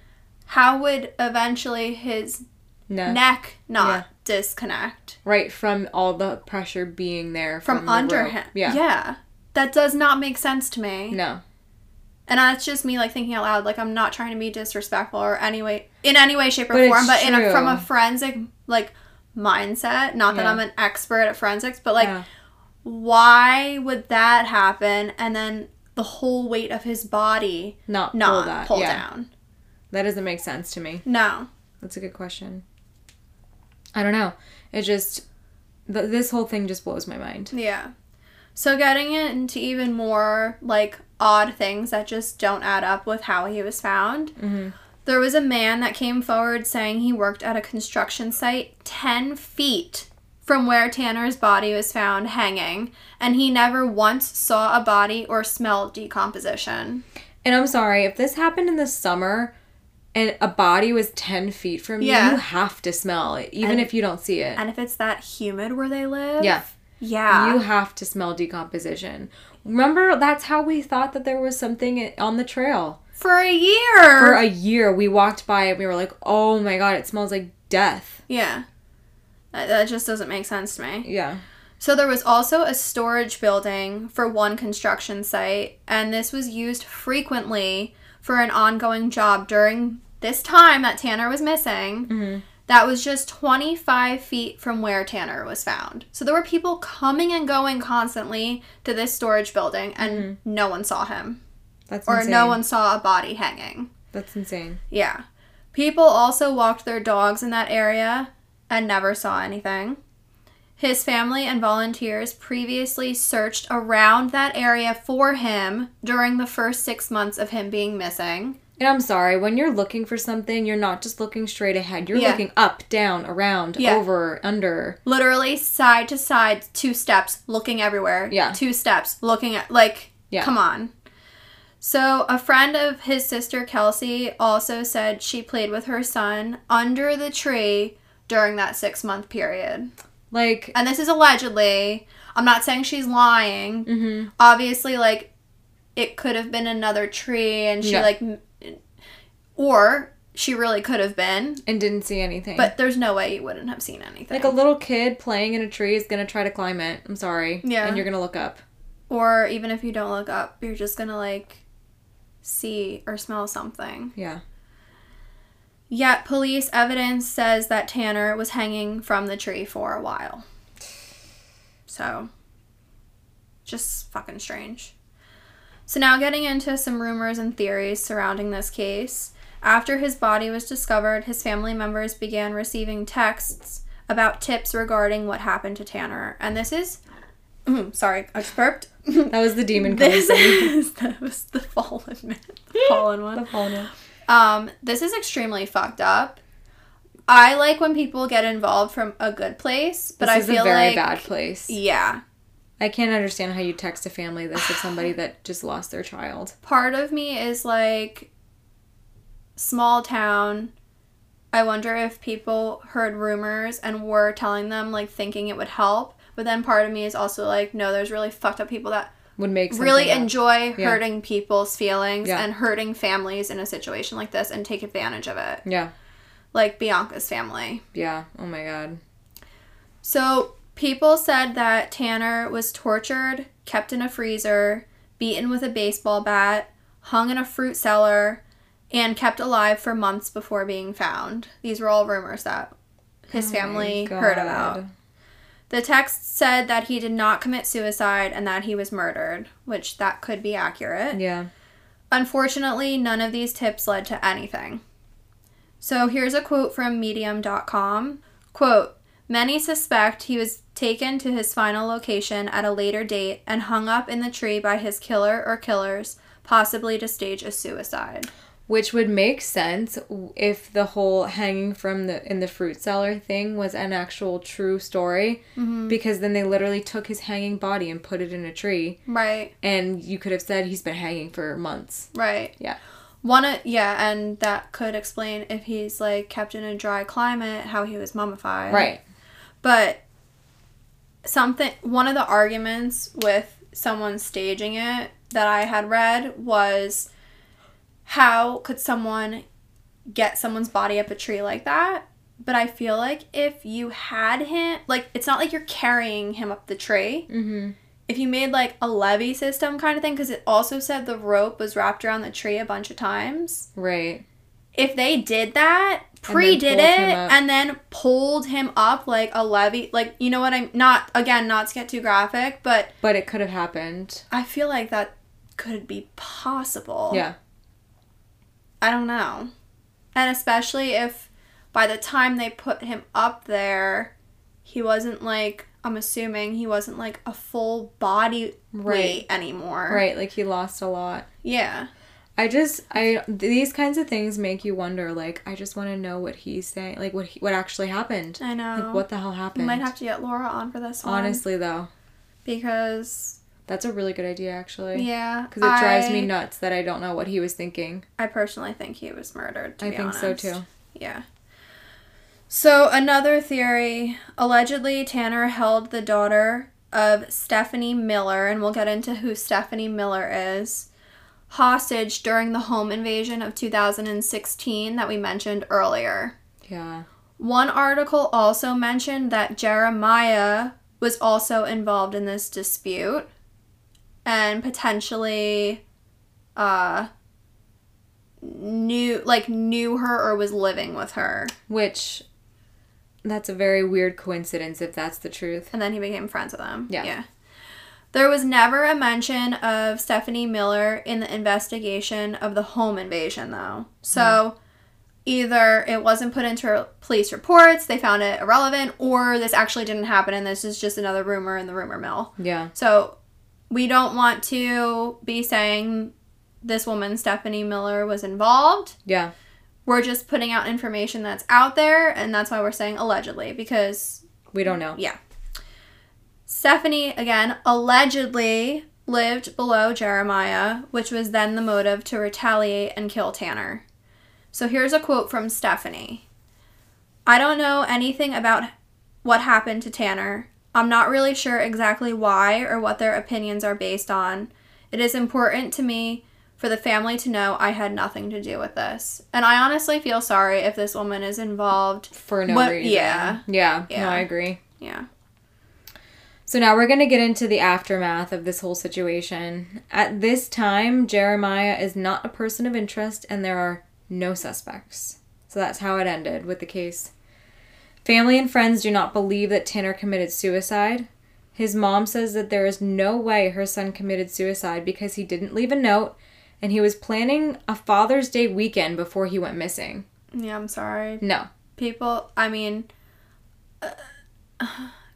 how would eventually his No. neck not Yeah. disconnect right from all the pressure being there from, from, under him? Yeah. yeah, that does not make sense to me. No. And that's just me like thinking out loud. Like I'm not trying to be disrespectful or any way in any way, shape, or But form, but in a, from a forensic like mindset. Not that Yeah. I'm an expert at forensics, but like Yeah. Why would that happen and then the whole weight of his body not, not pull that. pull yeah. down? That doesn't make sense to me. No. That's a good question. I don't know. It just th- this whole thing just blows my mind. Yeah. So getting into even more like odd things that just don't add up with how he was found. Mm-hmm. There was a man that came forward saying he worked at a construction site 10 feet from where Tanner's body was found hanging, and he never once saw a body or smelled decomposition. And I'm sorry if this happened in the summer. And a body was ten feet from Yeah. you. You have to smell it, even And- if you don't see it. And if it's that humid where they live, Yeah. yeah, You have to smell decomposition. Remember, that's how we thought that there was something on the trail. for a year. For a year, we walked by it. we were like, oh my god, it smells like death. yeah, that, just doesn't make sense to me. Yeah. So there was also a storage building for one construction site, and this was used frequently for an ongoing job during this time that Tanner was missing. Mm-hmm. That was just 25 feet from where Tanner was found. So there were people coming and going constantly to this storage building, and no one saw him. That's insane. Or insane. no one saw a body hanging. That's insane. Yeah. People also walked their dogs in that area and never saw anything. His family and volunteers previously searched around that area for him during the first six months of him being missing. And I'm sorry, when you're looking for something, you're not just looking straight ahead. You're Yeah. looking up, down, around, Yeah. over, under. Literally side to side, two steps, looking everywhere. Yeah. Two steps, looking at, like, Yeah. come on. So, a friend of his sister, Kelsey, also said she played with her son under the tree during that six month period. Like, and this is allegedly i'm not saying she's lying mm-hmm. obviously like it could have been another tree and she Yeah. like or she really could have been and didn't see anything. but there's no way you wouldn't have seen anything like a little kid playing in a tree is gonna try to climb it. I'm sorry. Yeah. And you're gonna look up. or even if you don't look up you're just gonna like see or smell something Yeah. Yet police evidence says that Tanner was hanging from the tree for a while. So, just fucking strange. So, now getting into some rumors and theories surrounding this case. After his body was discovered, his family members began receiving texts about tips regarding what happened to Tanner. And this is. [clears throat] sorry, I just burped. That was the demon [laughs] this is that was the [laughs] fallen man. [laughs] The fallen one. The phone. yeah. Um, this is extremely fucked up. I like when people get involved from a good place, but This I is feel a very like bad place. yeah. I can't understand how you text a family this of somebody that [sighs] just lost their child. Part of me is like small town. I wonder if people heard rumors and were telling them like thinking it would help, but then part of me is also like no, there's really fucked up people that Would make really up. enjoy Yeah. hurting people's feelings Yeah. and hurting families in a situation like this and take advantage of it. Yeah. Like Bianca's family. Yeah. Oh my god. So, people said that Tanner was tortured, kept in a freezer, beaten with a baseball bat, hung in a fruit cellar, and kept alive for months before being found. These were all rumors that his Oh family heard about. The text said that he did not commit suicide and that he was murdered, which that could be accurate. Yeah. Unfortunately, none of these tips led to anything. So here's a quote from medium.com. Quote, Many suspect he was taken to his final location at a later date and hung up in the tree by his killer or killers, possibly to stage a suicide. Which would make sense if the whole hanging from the in the fruit cellar thing was an actual true story, Mm-hmm. because then they literally took his hanging body and put it in a tree, Right, and you could have said he's been hanging for months. right. Yeah. One, of- yeah, and that could explain if he's like kept in a dry climate, how he was mummified. Right. But something one of the arguments with someone staging it that I had read was how could someone get someone's body up a tree like that? But I feel like if you had him like it's not like you're carrying him up the tree. Mm-hmm. If you made like a levee system kind of thing cuz it also said the rope was wrapped around the tree a bunch of times Right. if they did that, pre did it, and then pulled him up like a levy, like you know what I'm not again not to get too graphic, but But it could have happened. I feel like that could be possible. Yeah. I don't know, and especially if by the time they put him up there, he wasn't like I'm assuming he wasn't like a full body Right. weight anymore. Right. Like he lost a lot. Yeah. I just I these kinds of things make you wonder. Like I just want to know what he's saying. Like what he, what actually happened. I know. Like what the hell We happened? might have to get Laura on for this one. Honestly though, because that's a really good idea actually. yeah, Because it drives me nuts that I don't know what he was thinking. I personally think he was murdered. To I think so too. Yeah. So another theory: allegedly, Tanner held the daughter of Stephanie Miller, and we'll get into who Stephanie Miller is, hostage during the home invasion of 2016 that we mentioned earlier. Yeah. One article also mentioned that Jeremiah was also involved in this dispute and potentially uh knew like knew her or was living with her Which that's a very weird coincidence if that's the truth. and then he became friends with them. Yeah. Yeah. There was never a mention of Stephanie Miller in the investigation of the home invasion though. So either it wasn't put into police reports, they found it irrelevant, or this actually didn't happen and this is just another rumor in the rumor mill. Yeah. So we don't want to be saying this woman, Stephanie Miller, was involved. Yeah. We're just putting out information that's out there, and that's why we're saying allegedly, because We don't know. yeah. Stephanie, again, allegedly lived below Jeremiah, which was then the motive to retaliate and kill Tanner. So here's a quote from Stephanie I don't know anything about what happened to Tanner. I'm not really sure exactly why or what their opinions are based on. It is important to me for the family to know I had nothing to do with this. And I honestly feel sorry if this woman is involved. For no What- reason. yeah. Yeah. Yeah. No, I agree. Yeah. So now we're going to get into the aftermath of this whole situation. At this time, Jeremiah is not a person of interest and there are no suspects. So that's how it ended with the case. Family and friends do not believe that Tanner committed suicide. His mom says that there is no way her son committed suicide because he didn't leave a note and he was planning a Father's Day weekend before he went missing. Yeah, I'm sorry. No. People, I mean, uh,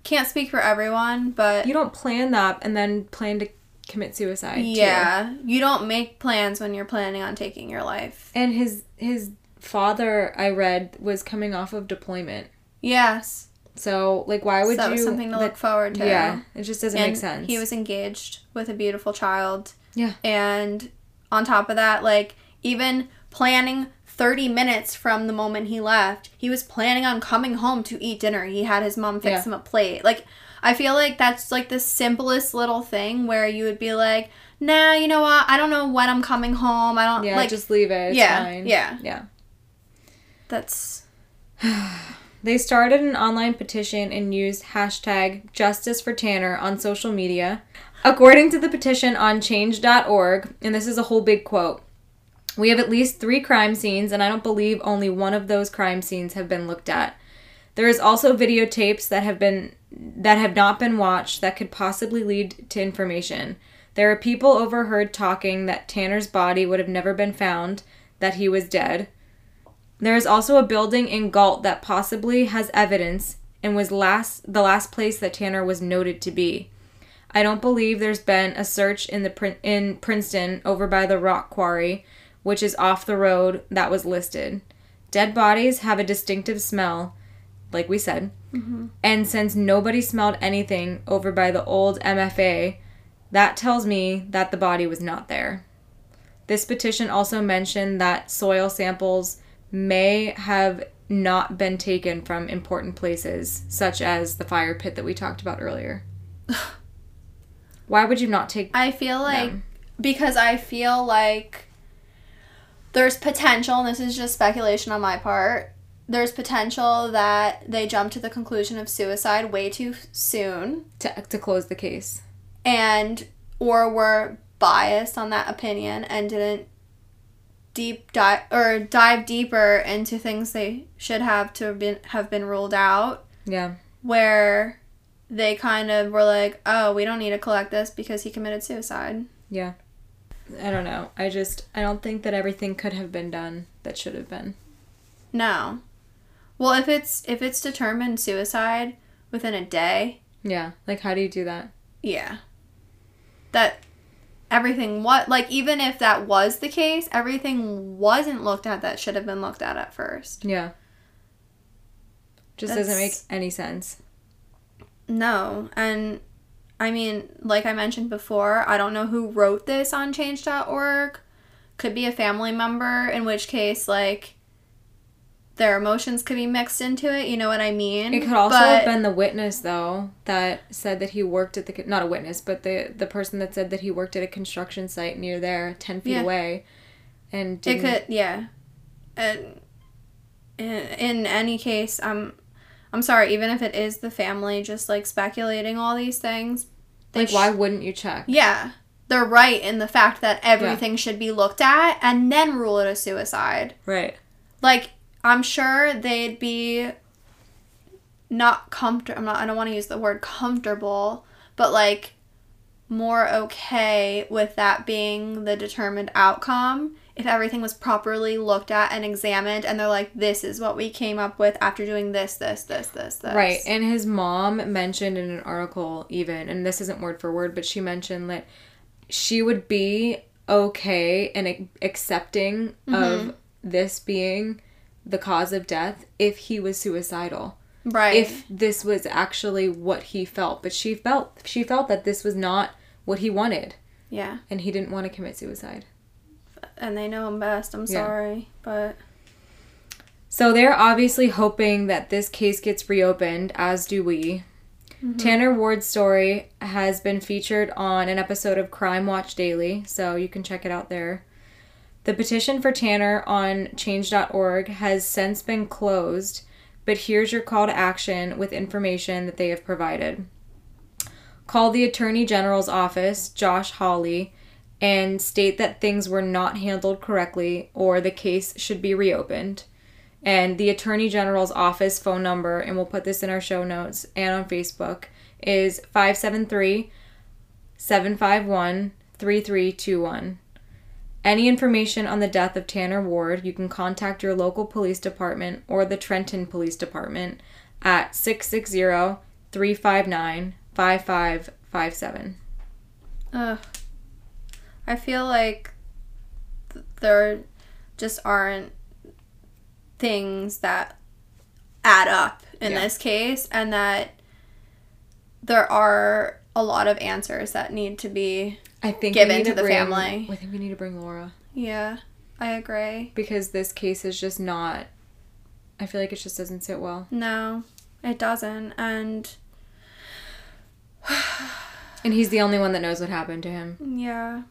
can't speak for everyone, but You don't plan that and then plan to commit suicide. too. yeah, you don't make plans when you're planning on taking your life. And his his father, I read, was coming off of deployment. Yes. So, like, why would so that you? was something to that- look forward to. Yeah, it just doesn't and make sense. He was engaged with a beautiful child. Yeah. And on top of that, like even planning 30 minutes from the moment he left, he was planning on coming home to eat dinner. He had his mom fix Yeah. him a plate. Like I feel like that's like the simplest little thing where you would be like, "Nah, you know what? I don't know when I'm coming home. I don't yeah, like just leave it. It's yeah, fine. yeah. yeah. that's [sighs] [sighs] [sighs] They started an online petition and used hashtag Justice for Tanner on social media. According to the petition on change.org, and this is a whole big quote, we have at least three crime scenes, and I don't believe only one of those crime scenes have been looked at. There is also videotapes that have been that have not been watched that could possibly lead to information. There are people overheard talking that Tanner's body would have never been found, that he was dead. There is also a building in Galt that possibly has evidence and was last the last place that Tanner was noted to be. I don't believe there's been a search in the in Princeton over by the rock quarry, which is off the road that was listed. Dead bodies have a distinctive smell, like we said. Mm-hmm. And since nobody smelled anything over by the old MFA, that tells me that the body was not there. This petition also mentioned that soil samples may have not been taken from important places, such as the fire pit that we talked about earlier. [sighs] Why would you not take? I feel like them? because I feel like there's potential, and this is just speculation on my part. There's potential that they jumped to the conclusion of suicide way too soon, to, to close the case? and or were biased on that opinion and didn't deep dive or dive deeper into things they should have to have been have been ruled out. Yeah. Where they kind of were like, "Oh, we don't need to collect this because he committed suicide." Yeah. I don't know. I just I don't think that everything could have been done that should have been. No. Well, if it's if it's determined suicide within a day, Yeah. Like how do you do that? yeah. That everything what like even if that was the case, everything wasn't looked at that should have been looked at at first. Yeah. Just doesn't make any sense. No, and I mean, like I mentioned before, I don't know who wrote this on change.org. Could be a family member, in which case like their emotions could be mixed into it, you know what I mean? It could also But- have been the witness though that said that he worked at the not a witness, but the the person that said that he worked at a construction site near there, ten feet Yeah. away, and It could, yeah. And in, in any case, I'm, I'm sorry. Even if it is the family, just like speculating all these things, like sh- why wouldn't you check? Yeah, they're right in the fact that everything should be looked at and then rule it a suicide. Right. Like I'm sure they'd be not comfortable. I'm not. I don't want to use the word comfortable, but like more okay with that being the determined outcome if everything was properly looked at and examined and they're like this is what we came up with after doing this this this this this Right. And his mom mentioned in an article even, and this isn't word for word, but she mentioned that she would be okay and accepting Mm-hmm. of this being the cause of death if he was suicidal. right. If this was actually what he felt but she felt she felt that this was not what he wanted. Yeah. And he didn't want to commit suicide. And they know him best i'm Yeah. sorry but so they're obviously hoping that this case gets reopened as do we. Mm-hmm. Tanner ward's story has been featured on an episode of crime watch daily so you can check it out there the petition for tanner on change.org has since been closed but here's your call to action with information that they have provided call the Attorney General's office, Josh Hawley, and state that things were not handled correctly or the case should be reopened. And the Attorney General's office phone number, and we'll put this in our show notes and on Facebook, is 573 751 3321. Any information on the death of Tanner Ward, you can contact your local police department or the Trenton Police Department at 660 359 5557. Ugh. I feel like th- there just aren't things that add up in Yeah. this case, and that there are a lot of answers that need to be. I think Given we need to the bring- family. I think we need to bring Laura Yeah, I agree. because this case is just not. I feel like it just doesn't sit well. No, it doesn't. And [sighs] And he's the only one that knows what happened to him. yeah.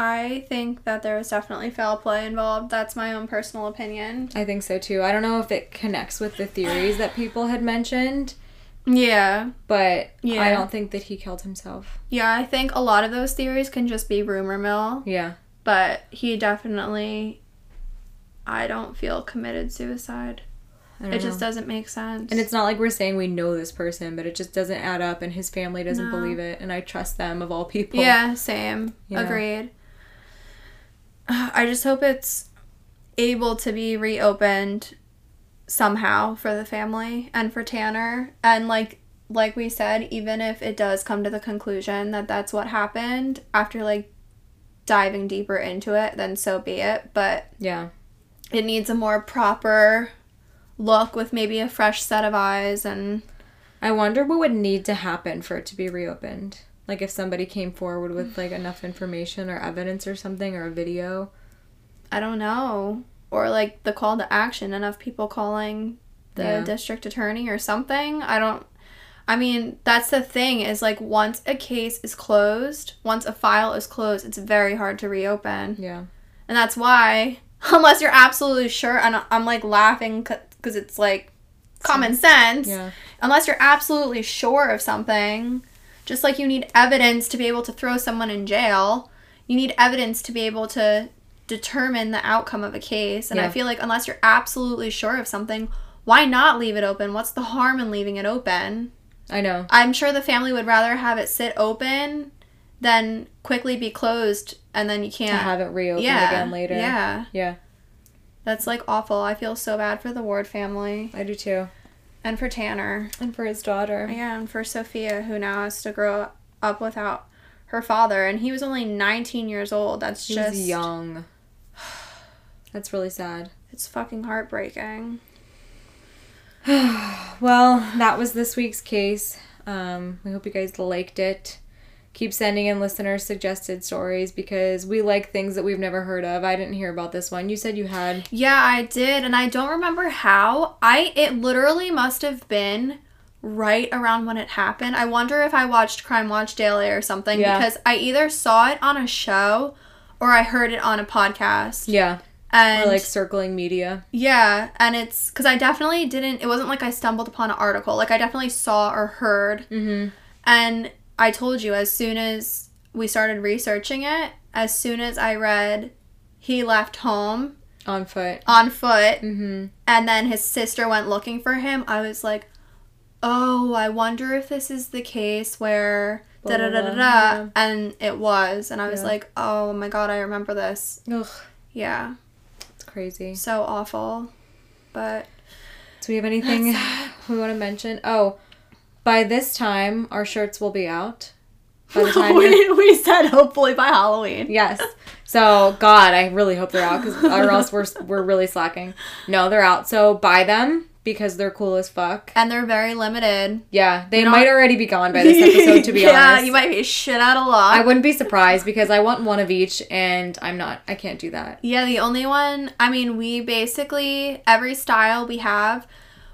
I think that there was definitely foul play involved. That's my own personal opinion. I think so too. I don't know if it connects with the theories that people had mentioned, Yeah. but Yeah. I don't think that he killed himself. Yeah, I think a lot of those theories can just be rumor mill, Yeah. but he definitely I don't feel committed suicide. It just doesn't make sense. And it's not like we're saying we know this person, but it just doesn't add up and his family doesn't No. believe it and I trust them of all people. Yeah, same. Yeah. Agreed. [sighs] I just hope it's able to be reopened somehow for the family and for Tanner and like like we said even if it does come to the conclusion that that's what happened after like diving deeper into it then so be it but Yeah. it needs a more proper look with maybe a fresh set of eyes and I wonder what would need to happen for it to be reopened. Like if somebody came forward with like enough information or evidence or something or a video. I don't know. Or like the call to action, enough people calling the Yeah. district attorney or something. I don't I mean, that's the thing is like once a case is closed, once a file is closed, it's very hard to reopen. Yeah. And that's why [laughs] unless you're absolutely sure and I'm like laughing cuz it's like common sense. Yeah. Unless you're absolutely sure of something, just like you need evidence to be able to throw someone in jail, you need evidence to be able to determine the outcome of a case. And I feel like unless you're absolutely sure of something, why not leave it open? What's the harm in leaving it open? I know. I'm sure the family would rather have it sit open than quickly be closed and then you can't have it reopened yeah, again later. Yeah. Yeah. That's like awful. I feel so bad for the Ward family I do too. and for Tanner. And for his daughter. Yeah, and for Sophia, who now has to grow up without her father, and he was only 19 years old. That's He just young. That's really sad. It's fucking heartbreaking. [sighs] Well, that was this week's case. Um, we hope you guys liked it. Keep sending in listener suggested stories because we like things that we've never heard of. I didn't hear about this one. You said you had. Yeah, I did, and I don't remember how. I it literally must have been right around when it happened. I wonder if I watched Crime Watch Daily or something Yeah. because I either saw it on a show or I heard it on a podcast. Yeah. And Or like circling media. Yeah, and it's because I definitely didn't. It wasn't like I stumbled upon an article. Like I definitely saw or heard, Mm-hmm. and I told you as soon as we started researching it, as soon as I read, he left home On foot. on foot, Mm-hmm. and then his sister went looking for him. I was like, oh, I wonder if this is the case where. Da, da, da, da, da. And it was, and I was Yeah. like, oh my god, I remember this. Ugh. Yeah, crazy. so awful. But Do we have anything [laughs] we want to mention? Oh, by this time, our shirts will be out. By the [laughs] time we, [laughs] we said hopefully by Halloween. Yes. So God, I really hope they're out, cause, or else we're we're really slacking. No, they're out. So buy them because they're cool as fuck. And they're very limited. Yeah, they You're might already be gone by this [laughs] episode. To be honest. yeah, honest, you might be shit out of luck. I wouldn't be surprised because I want one of each, and I'm not. I can't do that. yeah, the only one, I mean, we basically, every style we have,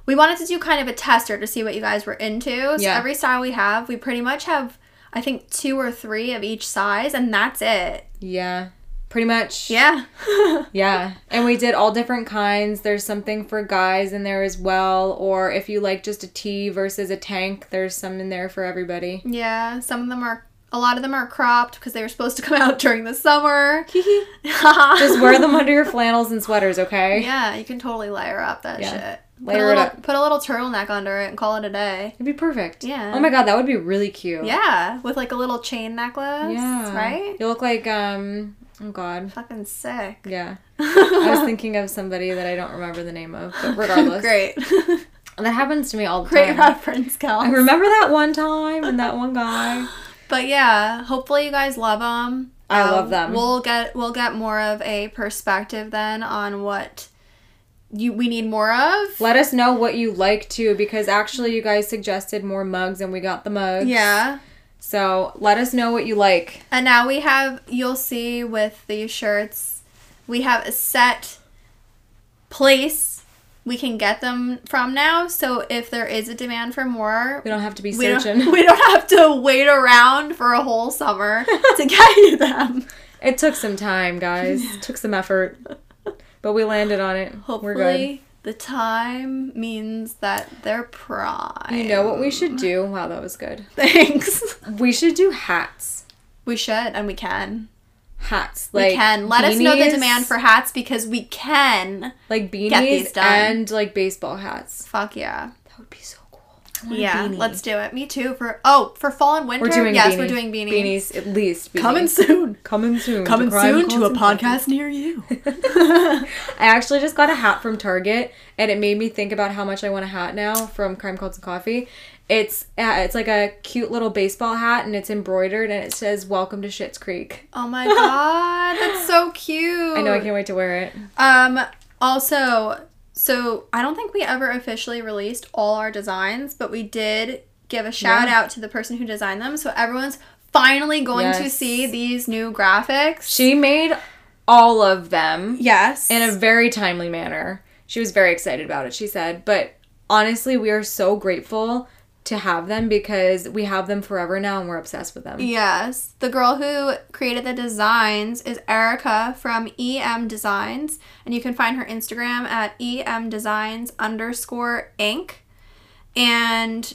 we wanted to do kind of a tester to see what you guys were into. So Yeah. every style we have, we pretty much have, I think, two or three of each size, and that's it. Yeah, pretty much. Yeah. [laughs] Yeah, and we did all different kinds. There's something for guys in there as well, or if you like just a tee versus a tank, there's some in there for everybody. yeah, some of them are A lot of them are cropped because they were supposed to come out [laughs] during the summer. [laughs] Just wear them under your flannels and sweaters, okay? Yeah, you can totally layer up that Yeah. shit. Layer put a it little, up. Put a little turtleneck under it and call it a day. It'd be perfect. Yeah. Oh my god, that would be really cute. Yeah, with like a little chain necklace. Yeah. Right? You look like um. Oh god. Fucking sick. Yeah. [laughs] I was thinking of somebody that I don't remember the name of, but regardless. Great. [laughs] That happens to me all the Great time. reference, Cal. I remember that one time and that one guy. [gasps] But yeah, hopefully you guys love them. I love um, them. We'll get we'll get more of a perspective then on what you we need more of. Let us know what you like too, because actually you guys suggested more mugs and we got the mugs. Yeah. So let us know what you like. And now we have you'll see with these shirts, we have a set place we can get them from now. So if there is a demand for more, We don't have to be we searching. don't, [laughs] we don't have to wait around for a whole summer [laughs] to get you them. It took some time, guys. It [laughs] took some effort. But we landed on it. We're good. Hopefully, the time means that they're prime. You know what we should do? Wow, that was good. [laughs] Thanks. We should do hats. We should and we can. Hats. We Like can. Let us know the demand for hats because we can. like these beanies and like baseball hats. Fuck yeah. That would be so Yeah, beanie. let's do it. Me too. For oh, for fall and winter. We're doing yes, beanie. we're doing beanies. Beanies, at least. Beanies. Coming soon. Coming soon. Coming soon to a podcast near you. [laughs] I actually just got a hat from Target, and it made me think about how much I want a hat now from Crime Cults and Coffee. It's uh, it's like a cute little baseball hat, and it's embroidered, and it says "Welcome to Shit's Creek." oh my [laughs] god, that's so cute. I know I can't wait to wear it. Um, also, so I don't think we ever officially released all our designs, but we did give a shout Yeah. out to the person who designed them. So everyone's finally going to see these new graphics. She made all of them yes. in a very timely manner. She was very excited about it. She said, but honestly, we are so grateful to have them because we have them forever now, and we're obsessed with them. Yes. The girl who created the designs is Erica from EM Designs, and you can find her Instagram at EM Designs underscore Inc. And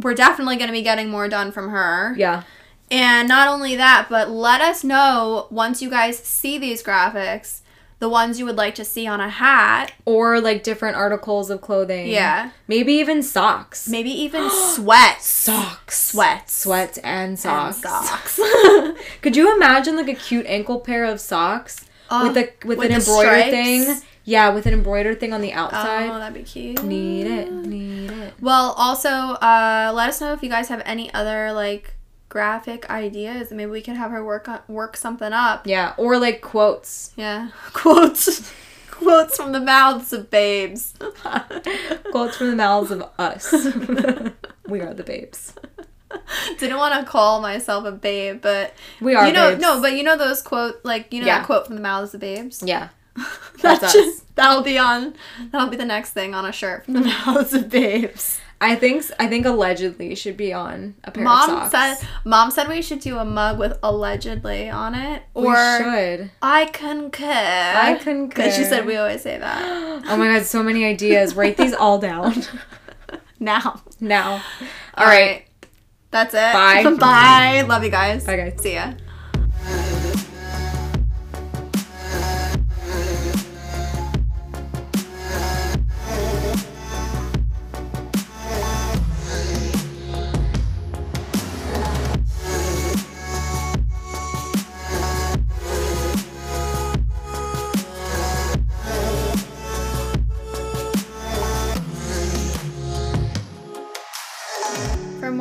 we're definitely going to be getting more done from her. Yeah. And not only that, but let us know once you guys see these graphics, the ones you would like to see on a hat. Or like different articles of clothing. Yeah. Maybe even socks. Maybe even [gasps] sweats. Socks. Sweats. Sweats and And socks. socks. [laughs] Could you imagine like a cute ankle pair of socks Oh, with a with, with an embroidered thing? Yeah, with an embroidered thing on the outside. oh, outside. that'd be cute. Need it. Need it. Well, also, uh, let us know if you guys have any other like graphic ideas. Maybe we can have her work on, work something up. Yeah, or like quotes. Yeah, [laughs] quotes, quotes from the mouths of babes. [laughs] quotes from the mouths of us. [laughs] we are the babes. Didn't want to call myself a babe, but We are you know, babes. no, but you know those quote, like you know Yeah. that quote from the mouths of babes. Yeah. That That's should- us. That'll be on. That'll be the next thing on a shirt from the mouths of babes. I think I think allegedly should be on a pair of Mom socks. said. Mom said we should do a mug with allegedly on it, we or should. I concur. I concur. Because she said we always say that. [gasps] Oh my god, so many ideas. Write these all down [laughs] Now. now. all right. That's it. Bye. [laughs] Bye. Love you guys. Bye, guys. See ya.